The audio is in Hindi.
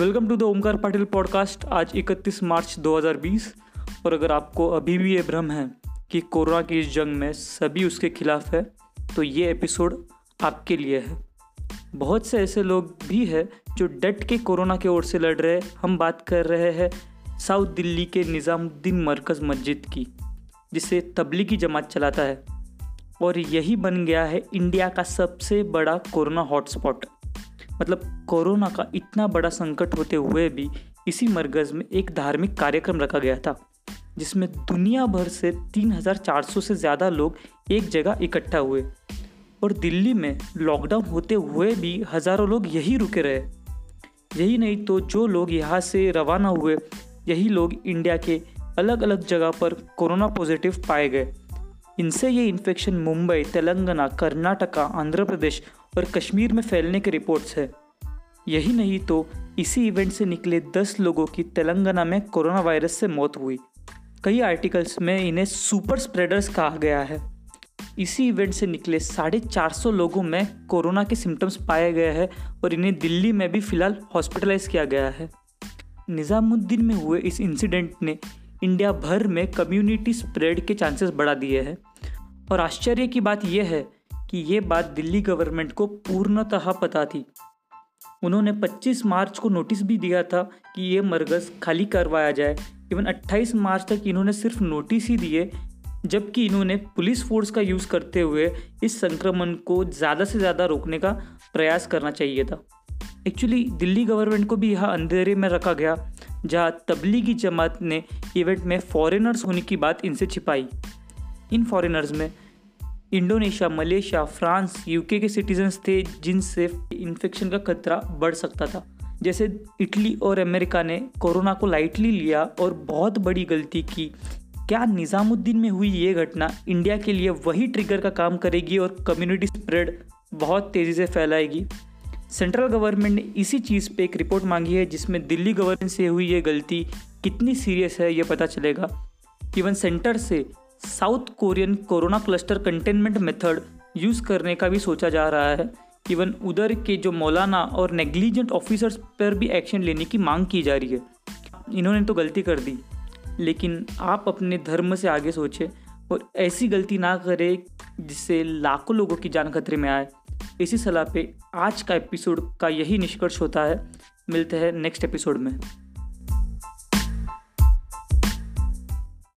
Welcome to the Omkar Patil podcast आज 31 मार्च 2020 और अगर आपको अभी भी ये भ्रम है कि कोरोना की इस जंग में सभी उसके खिलाफ है तो ये एपिसोड आपके लिए है। बहुत से ऐसे लोग भी हैं जो डट के कोरोना के ओर से लड़ रहे हम बात कर रहे हैं साउथ दिल्ली के निज़ामुद्दीन मरकज़ मस्जिद की, जिसे तबलीगी जमात चलाता है। और यही बन गया है इंडिया का सबसे बड़ा कोरोना हॉटस्पॉट। मतलब कोरोना का इतना बड़ा संकट होते हुए भी इसी मरकज़ में एक धार्मिक कार्यक्रम रखा गया था जिसमें दुनिया भर से 3,400 से ज़्यादा लोग एक जगह इकट्ठा हुए। और दिल्ली में लॉकडाउन होते हुए भी हज़ारों लोग यही रुके रहे। यही नहीं तो जो लोग यहाँ से रवाना हुए यही लोग इंडिया के अलग अलग जगह पर कोरोना पॉजिटिव पाए गए। इनसे ये इन्फेक्शन मुंबई, तेलंगाना, कर्नाटका, आंध्र प्रदेश और कश्मीर में फैलने के रिपोर्ट्स है। यही नहीं तो इसी इवेंट से निकले दस लोगों की तेलंगाना में कोरोना वायरस से मौत हुई। कई आर्टिकल्स में इन्हें सुपर स्प्रेडर्स कहा गया है। इसी इवेंट से निकले साढ़े चार सौ लोगों में कोरोना के सिम्टम्स पाए गए हैं और इन्हें दिल्ली में भी फ़िलहाल हॉस्पिटलाइज किया गया है। निज़ामुद्दीन में हुए इस इंसिडेंट ने इंडिया भर में कम्युनिटी स्प्रेड के चांसेस बढ़ा दिए हैं। और आश्चर्य की बात यह है कि ये बात दिल्ली गवर्नमेंट को पूर्णतः पता थी। उन्होंने 25 मार्च को नोटिस भी दिया था कि ये मरगज़ खाली करवाया जाए। इवन 28 मार्च तक इन्होंने सिर्फ़ नोटिस ही दिए, जबकि इन्होंने पुलिस फोर्स का यूज़ करते हुए इस संक्रमण को ज़्यादा से ज़्यादा रोकने का प्रयास करना चाहिए था। एक्चुअली दिल्ली गवर्नमेंट को भी यहाँ अंधेरे में रखा गया जहाँ तबलीगी जमात ने इवेंट में फॉरेनर्स होने की बात इनसे छिपाई। इन फॉरेनर्स में इंडोनेशिया, मलेशिया, फ्रांस यूके के सिटीजन्स थे जिनसे इन्फेक्शन का खतरा बढ़ सकता था। जैसे इटली और अमेरिका ने कोरोना को लाइटली लिया और बहुत बड़ी गलती की। क्या निज़ामुद्दीन में हुई ये घटना इंडिया के लिए वही ट्रिगर का काम करेगी और कम्युनिटी स्प्रेड बहुत तेज़ी से फैलाएगी? सेंट्रल गवर्नमेंट ने इसी चीज़ पे एक रिपोर्ट मांगी है, जिसमें दिल्ली गवर्नमेंट से हुई ये गलती कितनी सीरियस है ये पता चलेगा। इवन सेंटर से south Korean corona cluster containment method use करने का भी सोचा जा रहा है। इवन उधर के जो मौलाना और नेग्लिजेंट ऑफिसर्स पर भी एक्शन लेने की मांग की जा रही है। इन्होंने तो गलती कर दी, लेकिन आप अपने धर्म से आगे सोचें और ऐसी गलती ना करें जिससे लाखों लोगों की जान खतरे में आए। इसी सलाह पे आज का एपिसोड का यही निष्कर्ष होता है। मिलते हैं नेक्स्ट एपिसोड में।